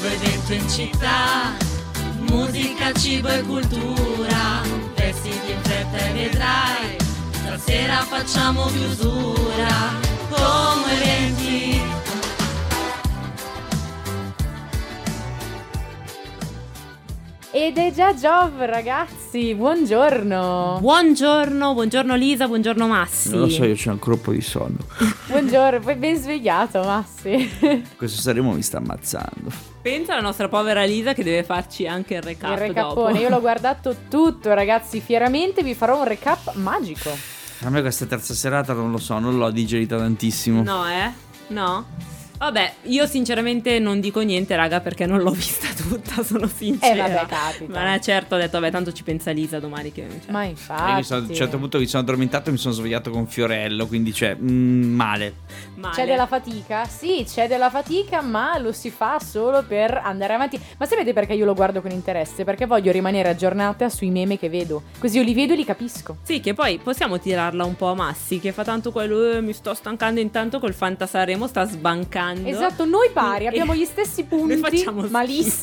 nuovo evento in città, musica, cibo e cultura, vestiti in fretta e vedrai, stasera facciamo chiusura, come eventi. Ed è già Giov, ragazzi, buongiorno. Buongiorno, buongiorno Lisa, buongiorno Massi. Non lo so, io c'ho un colpo di sonno. Buongiorno, poi ben svegliato, Massi. Questo saremo mi sta ammazzando. Pensa alla nostra povera Lisa che deve farci anche il recap Il recappone, dopo. io l'ho guardato tutto, ragazzi, fieramente vi farò un recap magico. A me questa terza serata non lo so, non l'ho digerita tantissimo. No, eh? No? Vabbè, io sinceramente non dico niente, raga, perché non l'ho vista tutta, sono Eh sincera. vabbè, capita. Ma eh, certo, ho detto, vabbè, tanto ci pensa Lisa domani che... cioè. Ma infatti. sono- a un certo punto mi sono addormentato e mi sono svegliato con Fiorello, quindi cioè, mm, male. Male. C'è della fatica? Sì, c'è della fatica, ma lo si fa solo per andare avanti. Ma sapete perché io lo guardo con interesse? Perché voglio rimanere aggiornata sui meme che vedo. Così io li vedo e li capisco. Sì, che poi possiamo tirarla un po' a Massi, che fa tanto quello, "Eh, mi sto stancando intanto col Fantasaremo sta sbancando. Esatto, noi pari, abbiamo gli stessi punti. Noi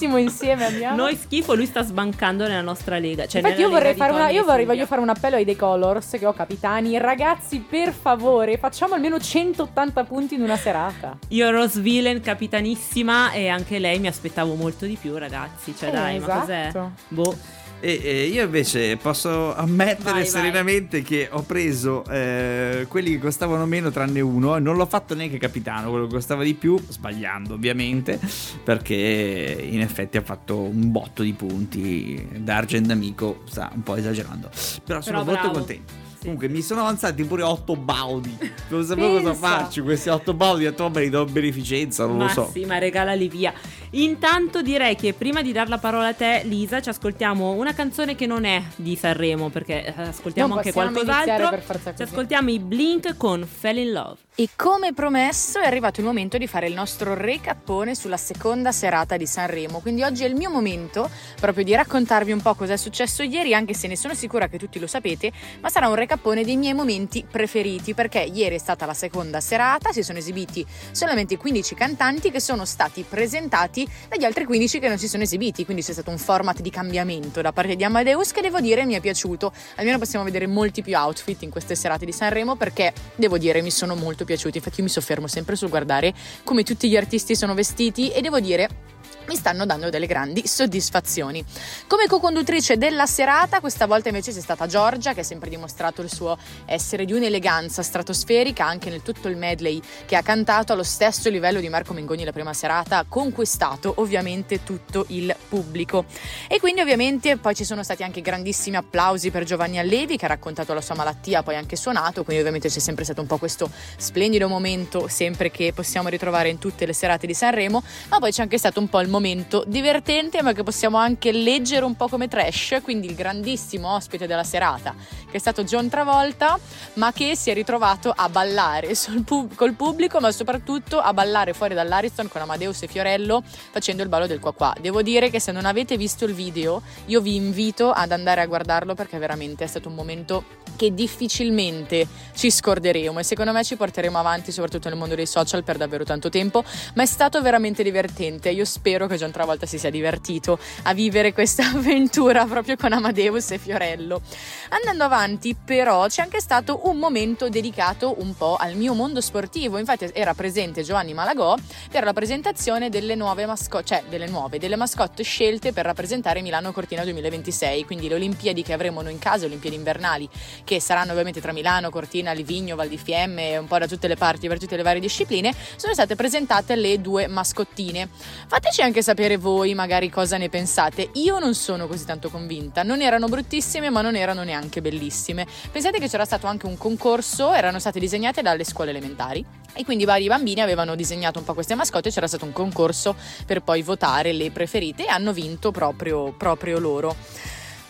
malissimo insieme abbiamo. Noi schifo, lui sta sbancando nella nostra lega. Cioè Infatti io vorrei fare una, io vorrei, voglio fare un appello ai The Colors che ho capitani. Ragazzi, per favore, facciamo almeno 180 punti in una serata. Io Rose Villain, capitanissima, e anche lei mi aspettavo molto di più, ragazzi. Cioè, Eh, dai, ma cos'è? esatto. Boh. E, e io invece posso ammettere Vai, vai. serenamente che ho preso eh, quelli che costavano meno tranne uno e non l'ho fatto neanche capitano, quello che costava di più, sbagliando ovviamente, perché in effetti ha fatto un botto di punti. Dargen amico sta un po' esagerando, però sono Però molto contento. Comunque mi sono avanzati pure 8 baudi. Non sapevo cosa farci questi 8 baudi. A Tom li do beneficenza, non ma lo so. sì, ma regalali via. Intanto direi che prima di dar la parola a te, Lisa, ci ascoltiamo una canzone che non è di Sanremo, perché eh, ascoltiamo Non anche qualcos'altro. Ci ascoltiamo i Blink con Fell in Love. E come promesso è arrivato il momento di fare il nostro recappone sulla seconda serata di Sanremo, quindi oggi è il mio momento proprio di raccontarvi un po' cosa è successo ieri, anche se ne sono sicura che tutti lo sapete, ma sarà un recappone dei miei momenti preferiti, perché ieri è stata la seconda serata, si sono esibiti solamente 15 cantanti che sono stati presentati dagli altri 15 che non si sono esibiti, quindi c'è stato un format di cambiamento da parte di Amadeus che devo dire mi è piaciuto, almeno possiamo vedere molti più outfit in queste serate di Sanremo perché devo dire mi sono molto piaciuti, infatti io mi soffermo sempre sul guardare come tutti gli artisti sono vestiti e devo dire mi stanno dando delle grandi soddisfazioni. Come co-conduttrice della serata, questa volta invece c'è stata Giorgia, che ha sempre dimostrato il suo essere di un'eleganza stratosferica, anche nel tutto il medley che ha cantato allo stesso livello di Marco Mengoni la prima serata, conquistato ovviamente tutto il pubblico. E quindi ovviamente poi ci sono stati anche grandissimi applausi per Giovanni Allevi, che ha raccontato la sua malattia, poi anche suonato, quindi ovviamente c'è sempre stato un po' questo splendido momento, sempre che possiamo ritrovare in tutte le serate di Sanremo, ma poi c'è anche stato un po' il momento divertente, ma che possiamo anche leggere un po' come trash, quindi il grandissimo ospite della serata, che è stato John Travolta, ma che si è ritrovato a ballare pub- col pubblico, ma soprattutto a ballare fuori dall'Ariston con Amadeus e Fiorello facendo il ballo del qua qua. Devo dire che se non avete visto il video, io vi invito ad andare a guardarlo perché veramente è stato un momento che difficilmente ci scorderemo e secondo me ci porteremo avanti soprattutto nel mondo dei social per davvero tanto tempo, ma è stato veramente divertente. Io spero che John Travolta si sia divertito a vivere questa avventura proprio con Amadeus e Fiorello. Andando avanti, però, c'è anche stato un momento dedicato un po' al mio mondo sportivo. Infatti, era presente Giovanni Malagò per la presentazione delle nuove mascotte, cioè delle nuove, delle mascotte scelte per rappresentare Milano Cortina 2026. Quindi le Olimpiadi che avremo noi in casa, Olimpiadi invernali, che saranno ovviamente tra Milano, Cortina, Livigno, Val di Fiemme, un po' da tutte le parti, per tutte le varie discipline, sono state presentate le due mascottine. Fateci anche sapere voi magari cosa ne pensate. Io non sono così tanto convinta. Non erano bruttissime, ma non erano neanche bellissime. Pensate che c'era stato anche un concorso, erano state disegnate dalle scuole elementari e quindi vari bambini avevano disegnato un po' queste mascotte, c'era stato un concorso per poi votare le preferite e hanno vinto proprio, proprio loro.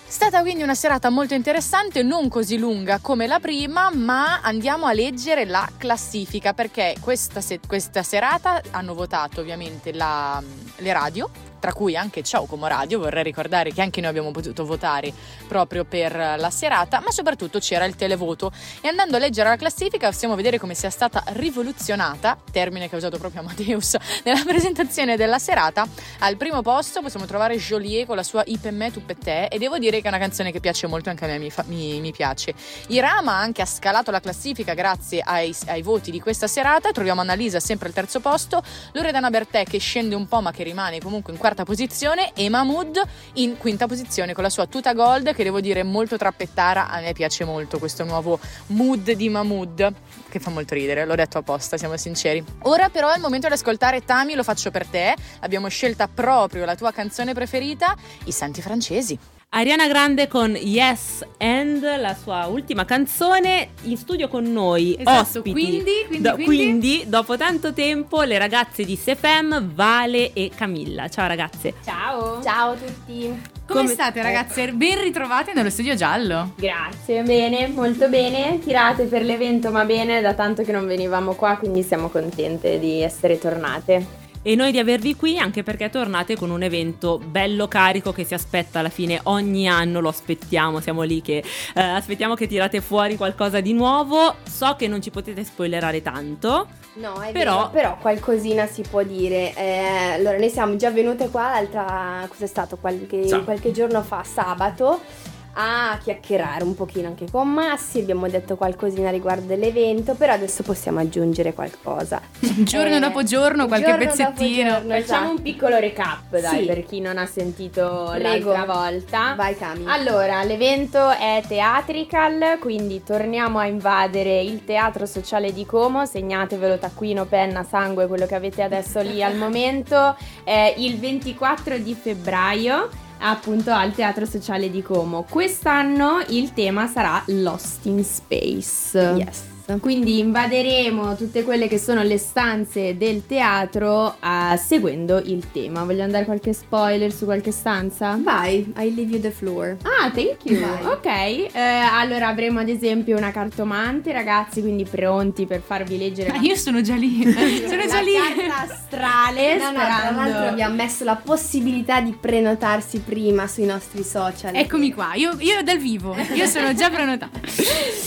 È stata quindi una serata molto interessante, non così lunga come la prima, ma andiamo a leggere la classifica perché questa, se- questa serata hanno votato ovviamente la- le radio, tra cui anche Ciao Como Radio, vorrei ricordare che anche noi abbiamo potuto votare proprio per la serata, ma soprattutto c'era il televoto. E andando a leggere la classifica possiamo vedere come sia stata rivoluzionata, termine che ha usato proprio Amadeus nella presentazione della serata, al primo posto possiamo trovare Joliet con la sua I per me, tu per te e devo dire che è una canzone che piace molto anche a me, mi, fa- mi- mi piace. Irama anche ha scalato la classifica grazie ai, ai voti di questa serata, troviamo Annalisa sempre al terzo posto, Loredana Bertè che scende un po' ma che rimane comunque in quarta posizione e Mahmood in quinta posizione con la sua tuta gold che devo dire molto trappettara, a me piace molto questo nuovo mood di Mahmood che fa molto ridere, l'ho detto apposta, siamo sinceri. Ora però è il momento di ascoltare Tami, lo faccio per te, abbiamo scelta proprio la tua canzone preferita, I Santi Francesi. Ariana Grande con Yes and la sua ultima canzone in studio con noi Esatto, ospiti. quindi, quindi, Do- quindi? quindi, dopo tanto tempo le ragazze di Sefem, Vale e Camilla. Ciao ragazze. Ciao. Ciao a tutti. Come, Come- state ragazze? Ben ritrovate nello studio giallo. Grazie, bene, molto bene. Tirate per l'evento, ma bene, da tanto che non venivamo qua, quindi siamo contente di essere tornate. E noi di avervi qui anche perché tornate con un evento bello carico che si aspetta alla fine ogni anno, lo aspettiamo, siamo lì che eh, aspettiamo che tirate fuori qualcosa di nuovo. So che non ci potete spoilerare tanto. No, è Però- vero, però qualcosina si può dire. Eh, allora, noi siamo già venute qua l'altra, cos'è stato? Qualche, qualche giorno fa, sabato, a chiacchierare un pochino anche con Massi, abbiamo detto qualcosina riguardo dell'evento, però adesso possiamo aggiungere qualcosa. Giorno Eh, dopo giorno, qualche giorno pezzettino. giorno, Facciamo esatto. un piccolo recap, dai, Sì. per chi non ha sentito Prego. l'altra volta. Vai Cami. Allora, l'evento è Theatrical, quindi torniamo a invadere il Teatro Sociale di Como, segnatevelo taccuino, penna, sangue, quello che avete adesso lì al momento, è il 24 di febbraio appunto al Teatro Sociale di Como. Quest'anno il tema sarà Lost in Space. Yes. Quindi invaderemo tutte quelle che sono le stanze del teatro ah, seguendo il tema. Vogliamo dare qualche spoiler su qualche stanza? Vai, I leave you the floor. Ah, thank you. Vai. Ok, eh, allora avremo ad esempio una cartomante, ragazzi, quindi pronti per farvi leggere Ah, la, io sono già lì. sono la già lì. carta astrale. No, no, tra sperando- l'altro abbiamo messo la possibilità di prenotarsi prima sui nostri social. Eccomi qua, io, io dal vivo, io sono già prenotata.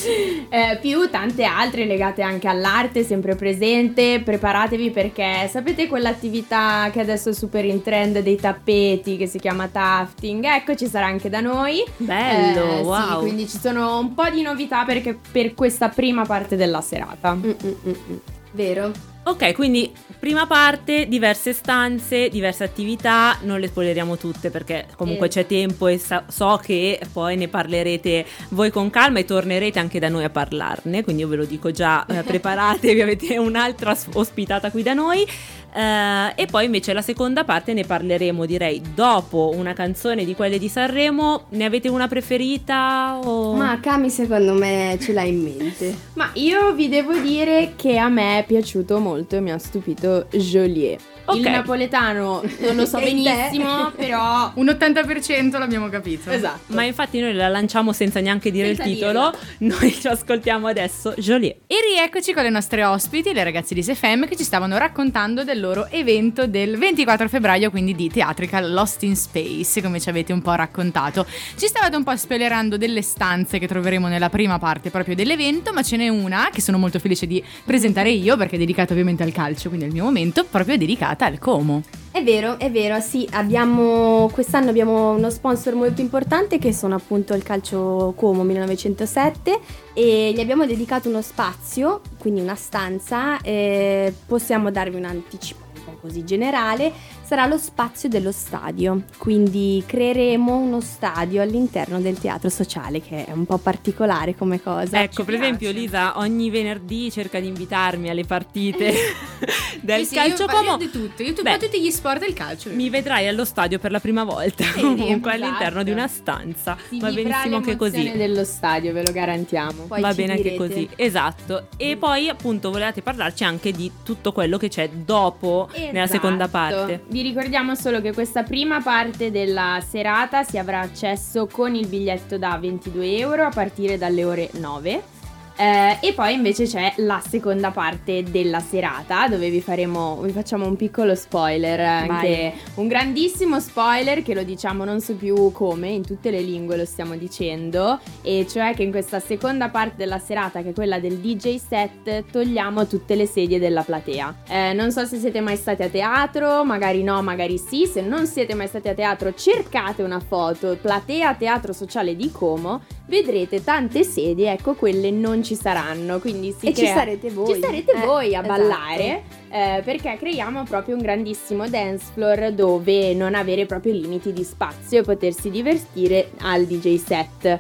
Eh, più tante altre legate anche all'arte, sempre presente. Preparatevi perché sapete quell'attività che adesso è super in trend dei tappeti che si chiama tafting? Ecco, ci sarà anche da noi. Bello, Eh, Sì, wow. quindi ci sono un po' di novità perché per questa prima parte della serata. Mm, mm, mm, mm. Vero? Ok, quindi prima parte, diverse stanze, diverse attività, non le spoileriamo tutte perché comunque c'è tempo e so che poi ne parlerete voi con calma e tornerete anche da noi a parlarne, quindi io ve lo dico già, eh, preparatevi, avete un'altra ospitata qui da noi. Eh, e poi invece la seconda parte ne parleremo direi dopo una canzone di quelle di Sanremo, ne avete una preferita? O... Ma Cami secondo me ce l'ha in mente. Ma io vi devo dire che a me è piaciuto molto e mi ha stupito Joliet. Il Ok. napoletano non lo so benissimo, però Un 80% l'abbiamo capito. Esatto. Ma infatti noi la lanciamo senza neanche dire Senza il titolo, noi ci ascoltiamo adesso Joliet. E rieccoci con le nostre ospiti, le ragazze di SFM, che ci stavano raccontando del loro evento del 24 febbraio, quindi di Theatrical Lost in Space, come ci avete un po' raccontato. Ci stavate un po' spoilerando delle stanze che troveremo nella prima parte proprio dell'evento, ma ce n'è una che sono molto felice di presentare io, perché è dedicata ovviamente al calcio, quindi è il mio momento, proprio dedicata al Como. È vero, è vero, sì, abbiamo quest'anno abbiamo uno sponsor molto importante che sono appunto il Calcio Como 1907 e gli abbiamo dedicato uno spazio, quindi una stanza, possiamo darvi un anticipo un po' così generale, sarà lo spazio dello stadio, quindi creeremo uno stadio all'interno del teatro sociale che è un po' particolare come cosa. Ecco, per esempio Lisa ogni venerdì cerca di invitarmi alle partite del Sì, sì, calcio io como. di tutto, io Beh, tutti gli sport del calcio. mi vedrai allo stadio per la prima volta, Vedi, comunque esatto. all'interno di una stanza. si Va benissimo anche così. dello stadio, ve lo garantiamo. Poi Va ci bene anche così, esatto. E poi appunto volevate parlarci anche di tutto quello che c'è dopo nella Esatto. seconda parte. Vi ricordiamo solo che questa prima parte della serata si avrà accesso con il biglietto da 22 euro a partire dalle ore 9. Eh, e poi invece c'è la seconda parte della serata dove vi faremo, vi facciamo un piccolo spoiler, anche un grandissimo spoiler che lo diciamo non so più come, in tutte le lingue lo stiamo dicendo, e cioè che in questa seconda parte della serata, che è quella del DJ set, togliamo tutte le sedie della platea. Eh, non so se siete mai stati a teatro, magari no, magari sì, se non siete mai stati a teatro cercate una foto, platea teatro sociale di Como, vedrete tante sedie, ecco quelle non ci saranno, quindi si E ci crea- sarete voi. Ci sarete Eh, voi a esatto. ballare eh, perché creiamo proprio un grandissimo dance floor dove non avere proprio limiti di spazio e potersi divertire al DJ set.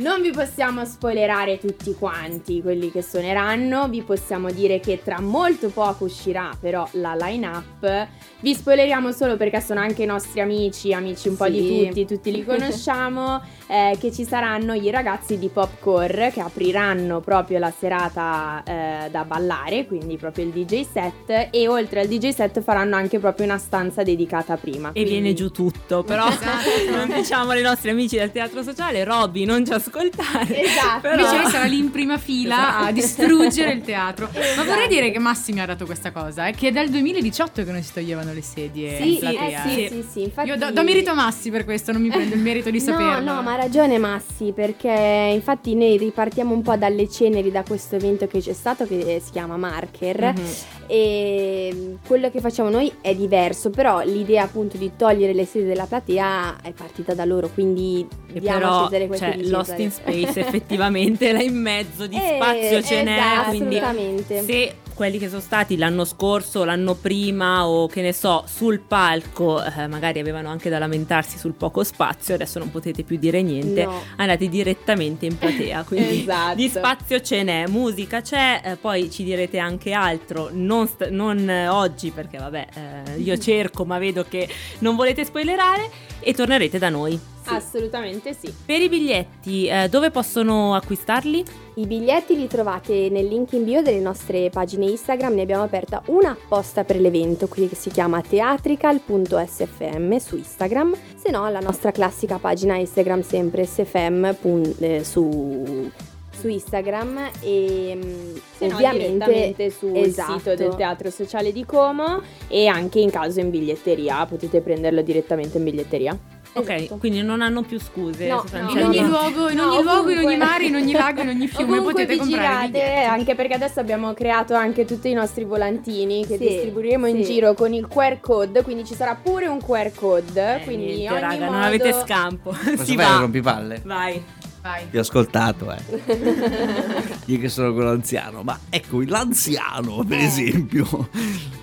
Non vi possiamo spoilerare tutti quanti quelli che suoneranno, vi possiamo dire che tra molto poco uscirà però la line-up. Vi spoileriamo solo perché sono anche i nostri amici, amici un po' Sì. di tutti, tutti li conosciamo, eh, che ci saranno i ragazzi di Popcore che apriranno proprio la serata eh, da ballare, quindi proprio il DJ set e oltre al DJ set faranno anche proprio una stanza dedicata prima. E quindi- viene giù tutto, però non diciamo ai nostri amici del teatro sociale, Robby, non ci ascoltare. Esatto. Però- Invece lei sarà lì in prima fila a distruggere il teatro. Ma Esatto. vorrei dire che Massi mi ha dato questa cosa, eh, che è dal 2018 che non si toglievano le sedie Sì, in platea. eh, sì, eh. sì, sì, infatti... Io do, do merito a Massi per questo, non mi prendo il merito di No, saperlo. no, ma ha ragione Massi, perché infatti noi ripartiamo un po' dalle ceneri da questo evento che c'è stato che si chiama Marker Mhm. e quello che facciamo noi è diverso, però l'idea appunto di togliere le sedie della platea è partita da loro, quindi E diamo a però Cesare quel cioè, Lost in. Space effettivamente là in mezzo di Eh, spazio ce n'è, esatto, quindi assolutamente. se quelli che sono stati l'anno scorso, l'anno prima o che ne so, sul palco, eh, magari avevano anche da lamentarsi sul poco spazio, adesso non potete più dire niente, No. andate direttamente in platea, quindi Esatto. di spazio ce n'è, musica c'è, eh, poi ci direte anche altro, non, st- non, eh, oggi perché vabbè, eh, io cerco ma vedo che non volete spoilerare e tornerete da noi. Assolutamente sì. Per i biglietti, eh, dove possono acquistarli? I biglietti li trovate nel link in bio delle nostre pagine Instagram, ne abbiamo aperta una apposta per l'evento, qui che si chiama theatrical.sfm su Instagram, se no la nostra classica pagina Instagram sempre sfm eh, su, su Instagram e mm, Se no, ovviamente direttamente sul esatto. sito del Teatro Sociale di Como e anche in caso in biglietteria, potete prenderlo direttamente in biglietteria. Ok, Esatto. quindi non hanno più scuse. No, In sostanzialmente. ogni no. luogo, in No, ogni luogo, in ogni mare, in ogni lago, in ogni fiume potete vi comprare girate, anche perché adesso abbiamo creato anche tutti i nostri volantini che Sì, distribuiremo in sì. giro con il QR code, quindi ci sarà pure un QR code, Eh, quindi niente, in ogni raga, modo non avete scampo. Posso si fare il va. rompipalle? Vai. Vai. Vi ho ascoltato, eh. Io che sono quello anziano, ma ecco, l'anziano, per esempio,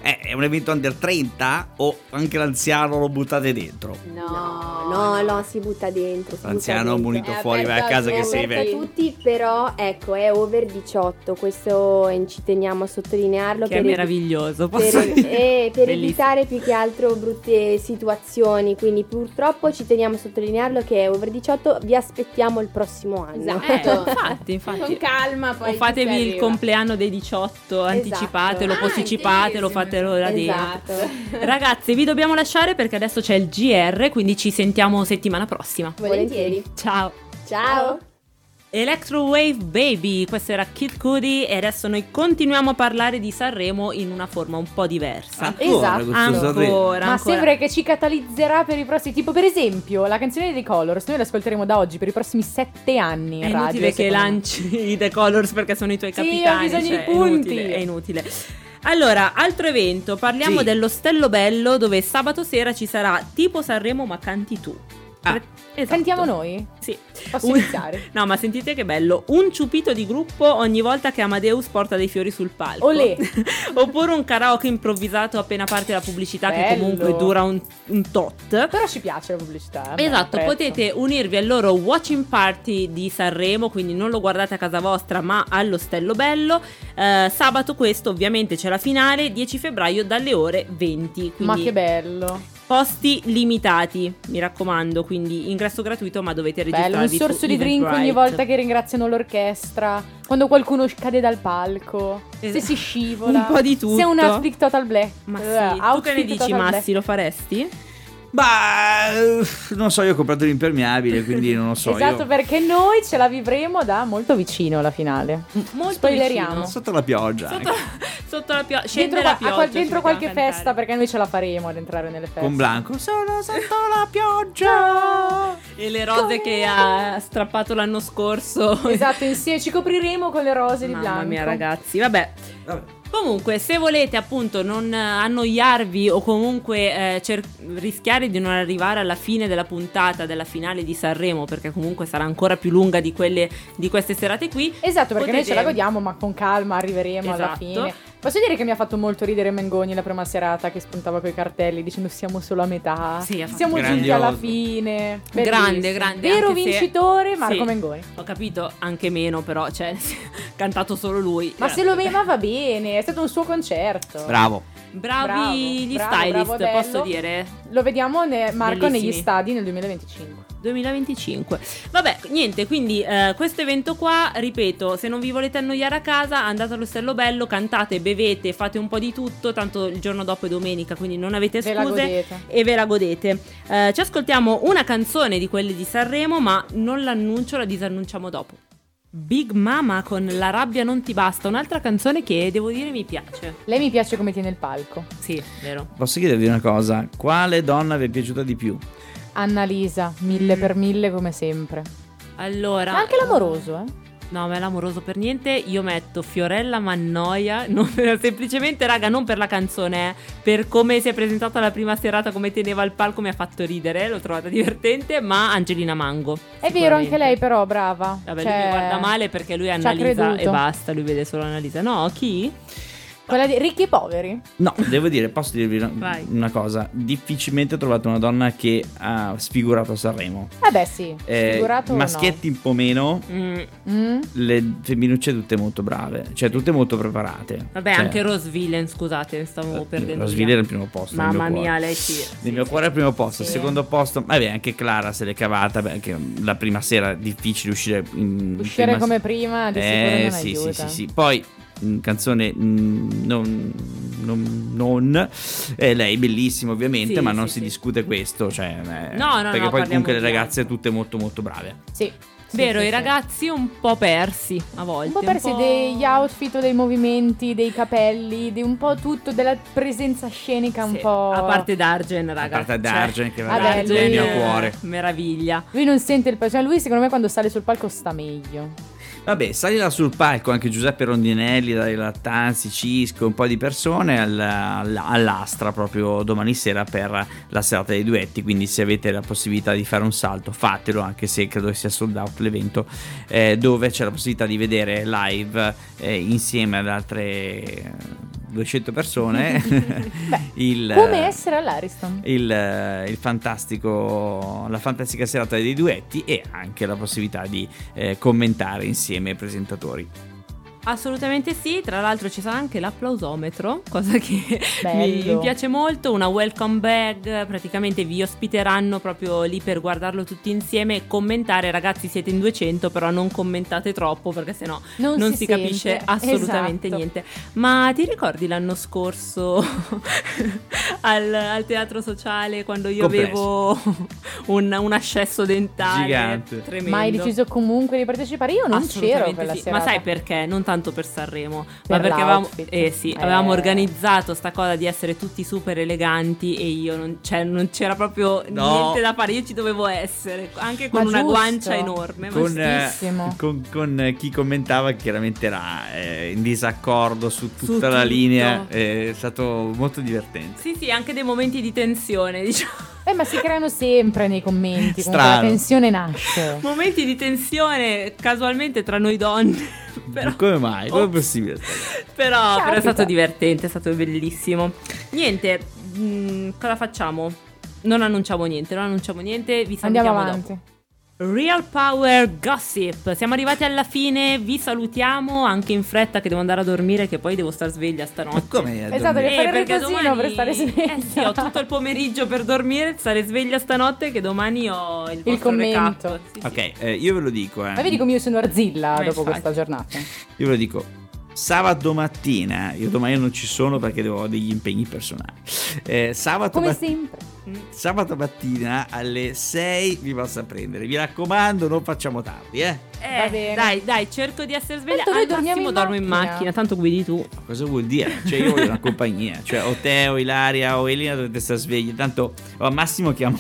è è un evento under 30 o anche l'anziano lo buttate dentro? No, no, no, si butta dentro. si butta L'anziano dentro. munito È fuori, vai a casa che sei vecchio. tutti, però ecco, è over 18, questo eh, ci teniamo a sottolinearlo Che è per, meraviglioso. per, Posso dire? eh, per evitare più che altro brutte situazioni, quindi purtroppo ci teniamo a sottolinearlo che è over 18, vi aspettiamo il prossimo anno. Esatto. Eh, infatti, infatti. Con calma poi o fatevi il arriva. compleanno dei 18, anticipatelo, Ah, posticipatelo, bellissimo. Fatelo là Esatto. dentro. Ragazzi, vi dobbiamo lasciare perché adesso c'è il GR, quindi ci sentiamo settimana prossima. Volentieri. Ciao. Ciao! Electro Wave Baby, questo era Kid Cudi e adesso noi continuiamo a parlare di Sanremo in una forma un po' diversa. Ancora, Esatto. Ancora, Ma ancora. sembra che ci catalizzerà per i prossimi. Tipo, per esempio, la canzone dei Colors. Noi l'ascolteremo da oggi per i prossimi sette anni. È in radio, inutile che lanci i The Colors perché sono i tuoi Sì, ho capitani. bisogno cioè, di è punti. inutile, È inutile. Allora, altro evento, parliamo Sì. dello Stello Bello dove sabato sera ci sarà tipo Sanremo ma canti tu. Ah. Esatto. Cantiamo noi? Sì. Posso Un- iniziare? No, ma sentite che bello. Un ciupito di gruppo ogni volta che Amadeus porta dei fiori sul palco. Olè. Oppure un karaoke improvvisato appena parte la pubblicità che Bello. comunque dura un, un tot. Però ci piace la pubblicità. eh, Esatto, potete unirvi al loro watching party di Sanremo, quindi non lo guardate a casa vostra ma allo Stello Bello. Eh, sabato questo ovviamente c'è la finale, 10 febbraio dalle ore 20. Ma Quindi che bello. Posti limitati, mi raccomando, quindi ingresso gratuito ma dovete registrarvi Bello, un sorso di drink ogni volta che ringraziano l'orchestra. Quando qualcuno cade dal palco. Se Esatto. si scivola. Un po' di tutto. Se è un outfit total black. Ma Eh, sì, tu che ne dici Massi, lo faresti? Ma eh, non so, io ho comprato l'impermeabile, quindi non lo so. esatto, io... perché noi ce la vivremo da molto vicino alla finale. Molto Spoileriamo. vicino. Sotto la pioggia. Sotto, anche. sotto la pioggia. Scende Dentro, la pioggia. qual- dentro qualche a cantare. festa, perché noi ce la faremo ad entrare nelle feste. Con Blanco. Sono sotto la pioggia. E le rose che ha strappato l'anno scorso. Esatto, insieme ci copriremo con le rose di Mamma Blanco. mia, ragazzi. Vabbè. Vabbè. Comunque, se volete appunto non eh, annoiarvi o comunque eh, cer- rischiare di non arrivare alla fine della puntata della finale di Sanremo, perché comunque sarà ancora più lunga di quelle di queste serate qui. Esatto, perché noi potete- ce la godiamo, ma con calma arriveremo alla Esatto. fine. Posso dire che mi ha fatto molto ridere Mengoni la prima serata che spuntava coi cartelli dicendo siamo solo a metà. Sì, siamo Grandioso. alla fine. Grande, Bellissimo. grande, Vero anche se- vincitore Marco Sì. Mengoni. Ho capito anche meno, però, cioè, cantato solo lui. Ma se lo ma va bene, è stato un suo concerto. Bravo. Bravi Bravo, gli bravo, stylist, bravo, posso dire? Lo vediamo ne- Marco negli Bellissimi. stadi nel 2025. 2025. Vabbè, niente, quindi eh, questo evento qua, ripeto, se non vi volete annoiare a casa, andate all'Ostello Bello, cantate, bevete, fate un po' di tutto, tanto il giorno dopo è domenica, quindi non avete scuse e ve la godete. Eh, ci ascoltiamo una canzone di quelle di Sanremo, ma non l'annuncio, la disannunciamo dopo. Big Mama con La rabbia non ti basta, un'altra canzone che devo dire mi piace. Lei mi piace come tiene il palco. Sì, vero. Posso chiedervi una cosa? Quale donna vi è piaciuta di più? Annalisa, mille per mille come sempre. Allora, Ma anche l'amoroso, eh. No, a me l'amoroso per niente. Io metto Fiorella Mannoia. non semplicemente, raga, non per la canzone, eh, per come si è presentata la prima serata, come teneva il palco, mi ha fatto ridere. L'ho trovata divertente. Ma Angelina Mango. È vero, anche lei però, brava. Vabbè, Cioè, lui mi guarda male perché lui è creduto. e basta. Lui vede solo Annalisa. No, chi? Quella di ricchi e poveri? No, devo dire, posso dirvi una, una cosa. Difficilmente ho trovato una donna che ha sfigurato Sanremo. Eh beh sì, Eh, maschietti un po' meno, Mm, no. Mm? le femminucce tutte molto brave, cioè tutte molto preparate. Vabbè, Cioè, anche Rose Villain, scusate, stavo perdendo. Lo via. Svile era il primo posto. Mamma mio mia, lei sì. Nel sì, mio sì. cuore è il primo posto, Sì. secondo posto, vabbè anche Clara se l'è cavata, beh, anche la prima sera è difficile uscire in Uscire prima- come prima di sicuro eh, non sì, sì, aiuta. sì, sì. Poi mh, canzone mh, non, non, non eh, lei bellissima ovviamente, Sì, ma non sì, si sì. discute questo, cioè, eh, No, no, perché no, poi comunque le ragazze tutte molto molto brave. Sì. sì, Vero, sì, i sì. ragazzi un po' persi a volte. Un po' persi degli outfit o dei movimenti, dei capelli, di un po' tutto, della presenza scenica un po'. A parte Dargen, raga. A parte Dargen, che vabbè, veramente è il mio è- cuore. Meraviglia. Lui non sente il cioè lui secondo me quando sale sul palco sta meglio. Vabbè, salirà sul palco anche Giuseppe Rondinelli, dai Lattanzi, Cisco, un po' di persone al- al- all'Astra proprio domani sera per la serata dei duetti, quindi se avete la possibilità di fare un salto fatelo, anche se credo sia sold out l'evento, eh, dove c'è la possibilità di vedere live eh, insieme ad altre 200 persone il, Come essere all'Ariston. il, il fantastico, la fantastica serata dei duetti e anche la possibilità di eh, commentare insieme ai presentatori. Assolutamente sì, tra l'altro ci sarà anche l'applausometro, cosa che Bello. mi piace molto, una welcome bag, praticamente vi ospiteranno proprio lì per guardarlo tutti insieme e commentare, ragazzi siete in 200 però non commentate troppo perché sennò Non, non si, si, capisce assolutamente Esatto. niente. Ma ti ricordi l'anno scorso al, al teatro sociale quando io Complesso. avevo un, un ascesso dentale Gigante. tremendo? Ma hai deciso comunque di partecipare? Io non c'ero quella sì. serata. Ma sai perché? Non tanto per Sanremo, Per ma perché avevamo, eh sì, Eh. avevamo organizzato sta cosa di essere tutti super eleganti e io non, cioè, non c'era proprio No. niente da fare, io ci dovevo essere, anche con Ma una giusto. guancia enorme. ma Con, eh, con- con, eh, chi commentava chiaramente era eh, in disaccordo su tutta Su la tutto. linea, è stato molto divertente. Sì, sì, anche dei momenti di tensione, diciamo. Eh, ma si creano sempre nei commenti. Strano. la tensione nasce. momenti di tensione casualmente tra noi donne. Però, Come mai? Come è possibile? però, però è stato divertente, è stato bellissimo. Niente, mm, cosa facciamo? Non annunciamo niente, non annunciamo niente, vi salutiamo Andiamo dopo. Real Power Gossip. Siamo arrivati alla fine, vi salutiamo anche in fretta che devo andare a dormire che poi devo star sveglia stanotte. Ma come? Esatto, devi fare il perché riposino per stare sveglia. Eh sì, ho tutto il pomeriggio per dormire, stare sveglia stanotte che domani ho il, vostro commento. Sì, sì. Ok, eh, io ve lo dico, eh. Ma vedi come io sono Arzilla dopo infatti. questa giornata? Io ve lo dico. Sabato mattina, io domani non ci sono perché devo ho degli impegni personali. Eh, sabato Come mat- sempre. sabato mattina alle 6 vi possa prendere. Vi raccomando, non facciamo tardi, eh. Eh. Dai, dai, cerco di essere sveglia. Tanto noi Al dormiamo massimo in dormo in macchina. tanto guidi tu. Cosa vuol dire? Cioè, io voglio una compagnia. Cioè, o te, o Ilaria, o Elina dovete stare svegli. Tanto, o al massimo chiamo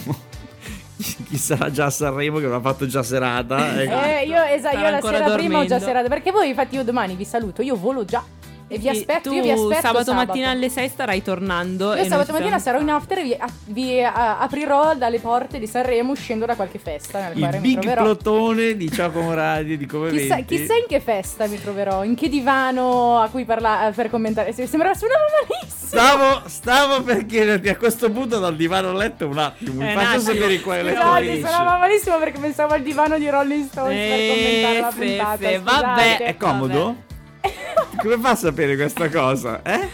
chi sarà già a Sanremo che avrà fatto già serata. ecco. Eh, io, esatto, io la sera prima ho già dormendo. serata. Perché voi, infatti, io domani vi saluto. Io volo già. E vi aspetto. io vi aspetto sabato, mattina alle 6 starai tornando. Io sabato mattina siamo- sarò in after e vi, a- vi, a- aprirò dalle porte di Sanremo uscendo da qualche festa nel Il quale mi big troverò. plotone di Giacomo Radio di come Chissà, chissà in che festa mi troverò, in che divano a cui parlare per commentare. Se- Sembrava suonava malissimo. Stavo, stavo per chiederti a questo punto dal divano a letto un attimo. Mi Eh, faccio sapere qual è la tua Scusate, playlist. suonava malissimo perché pensavo al divano di Rolling Stones per commentare la Eh, puntata. sì, vabbè. È comodo? Come fa a sapere questa cosa? Eh?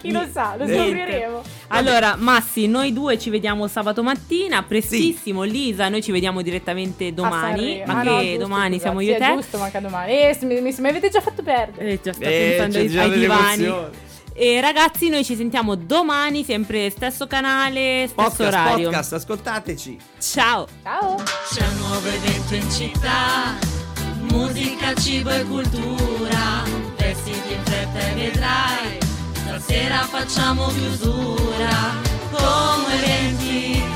Chi lo sa, lo scopriremo. Allora, Massi, noi due ci vediamo sabato mattina, prestissimo. Lisa, noi ci vediamo direttamente domani. Ma Ah, che no, giusto, domani scusa. siamo Sì, io e te? giusto, manca domani. Eh, mi, mi- mi avete già fatto perdere. Eh, già sto Eh, pensando ai, già ai divani. emozioni. E ragazzi, noi ci sentiamo domani, sempre stesso canale, stesso Podcast, orario. podcast, ascoltateci. Ciao. Ciao. C'è un nuovo evento in città, musica, cibo e cultura. Vestiti in fretta e vedrai, stasera facciamo chiusura. Come eventi